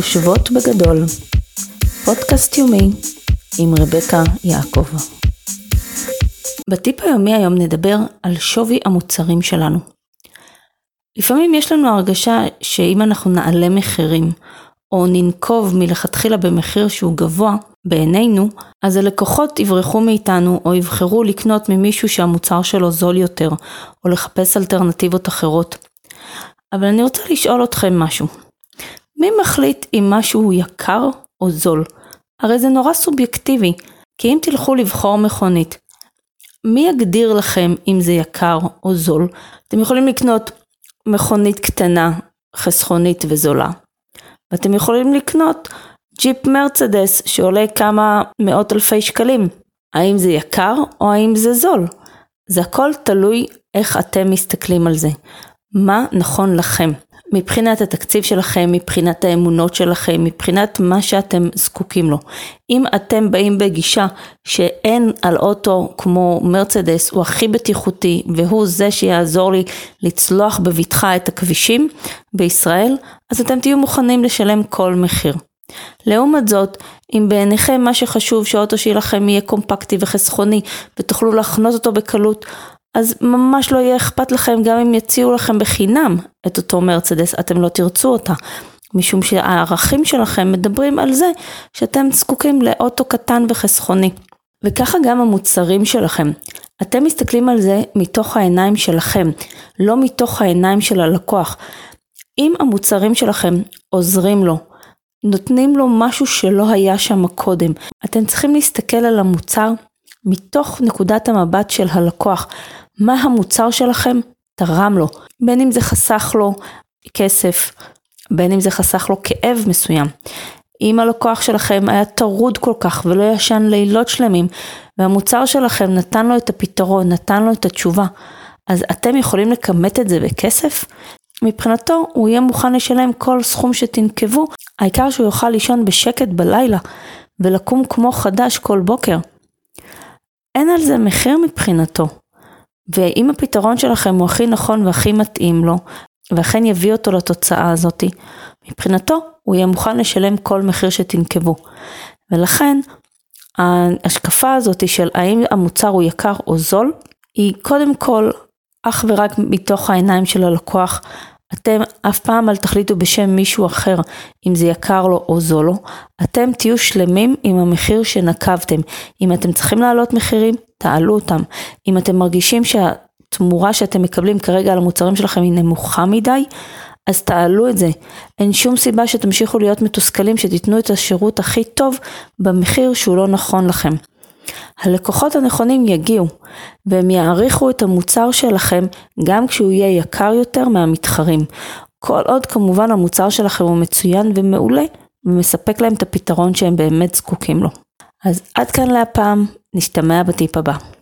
חושבות בגדול, פודקאסט יומי עם רבקה יעקב. בטיפ היומי היום נדבר על שווי המוצרים שלנו. לפעמים יש לנו הרגשה שאם אנחנו נעלה מחירים, או ננקוב מלכתחילה במחיר שהוא גבוה בעינינו, אז הלקוחות יברחו מאיתנו או יבחרו לקנות ממישהו שהמוצר שלו זול יותר, או לחפש אלטרנטיבות אחרות. אבל אני רוצה לשאול אתכם משהו. מי מחליט אם משהו הוא יקר או זול? הרי זה נורא סובייקטיבי, כי אם תלכו לבחור מכונית, מי יגדיר לכם אם זה יקר או זול? אתם יכולים לקנות מכונית קטנה, חסכונית וזולה, ואתם יכולים לקנות ג'יפ מרצדס שעולה כמה מאות אלפי שקלים. האם זה יקר או האם זה זול? זה הכל תלוי איך אתם מסתכלים על זה. מה נכון לכם? מבחינת התקציב שלכם, מבחינת האמונות שלכם, מבחינת מה שאתם זקוקים לו. אם אתם באים בגישה שאין על אוטו כמו מרצדס הוא הכי בטיחותי והוא זה שיעזור לי לצלוח בבטחה את הכבישים בישראל, אז אתם תהיו מוכנים לשלם כל מחיר. לעומת זאת, אם בעיניכם מה שחשוב שהאוטו שלכם יהיה קומפקטי וחסכוני ותוכלו לחנות אותו בקלות, אז ממש לא יהיה אכפת לכם גם אם יציעו לכם בחינם את אותו מרצדס, אתם לא תרצו אותה. משום שהערכים שלכם מדברים על זה שאתם זקוקים לאוטו קטן וחסכוני. וככה גם המוצרים שלכם. אתם מסתכלים על זה מתוך העיניים שלכם, לא מתוך העיניים של הלקוח. אם המוצרים שלכם עוזרים לו, נותנים לו משהו שלא היה שם קודם, אתם צריכים להסתכל על המוצר מתוך נקודת המבט של הלקוח. מה המוצר שלכם תרם לו, בין אם זה חסך לו כסף, בין אם זה חסך לו כאב מסוים. אם הלקוח שלכם היה טרוד כל כך ולא ישן לילות שלמים, והמוצר שלכם נתן לו את הפתרון, נתן לו את התשובה, אז אתם יכולים לכמת את זה בכסף? מבחינתו הוא יהיה מוכן לשלם כל סכום שתנקבו, העיקר שהוא יוכל לישון בשקט בלילה ולקום כמו חדש כל בוקר. אין על זה מחיר מבחינתו. ואם הפתרון שלכם הוא הכי נכון והכי מתאים לו, ואכן יביא אותו לתוצאה הזאתי, מבחינתו הוא יהיה מוכן לשלם כל מחיר שתנקבו. ולכן ההשקפה הזאתי של האם המוצר הוא יקר או זול, היא קודם כל אך ורק מתוך העיניים של הלקוח. אתם אף פעם אל תחליטו בשם מישהו אחר אם זה יקר לו או זול לו, אתם תהיו שלמים עם המחיר שנקבתם. אם אתם צריכים להעלות מחירים, תעלו אותם. אם אתם מרגישים שהתמורה שאתם מקבלים כרגע על המוצרים שלכם היא נמוכה מדי, אז תעלו את זה. אין שום סיבה שתמשיכו להיות מתוסכלים שתיתנו את השירות הכי טוב במחיר שהוא לא נכון לכם. הלקוחות הנכונים יגיעו, והם יעריכו את המוצר שלכם גם כשהוא יהיה יקר יותר מהמתחרים. כל עוד כמובן המוצר שלכם הוא מצוין ומעולה, ומספק להם את הפתרון שהם באמת זקוקים לו. אז עד כאן להפעם, נשתמע בטיפ הבא.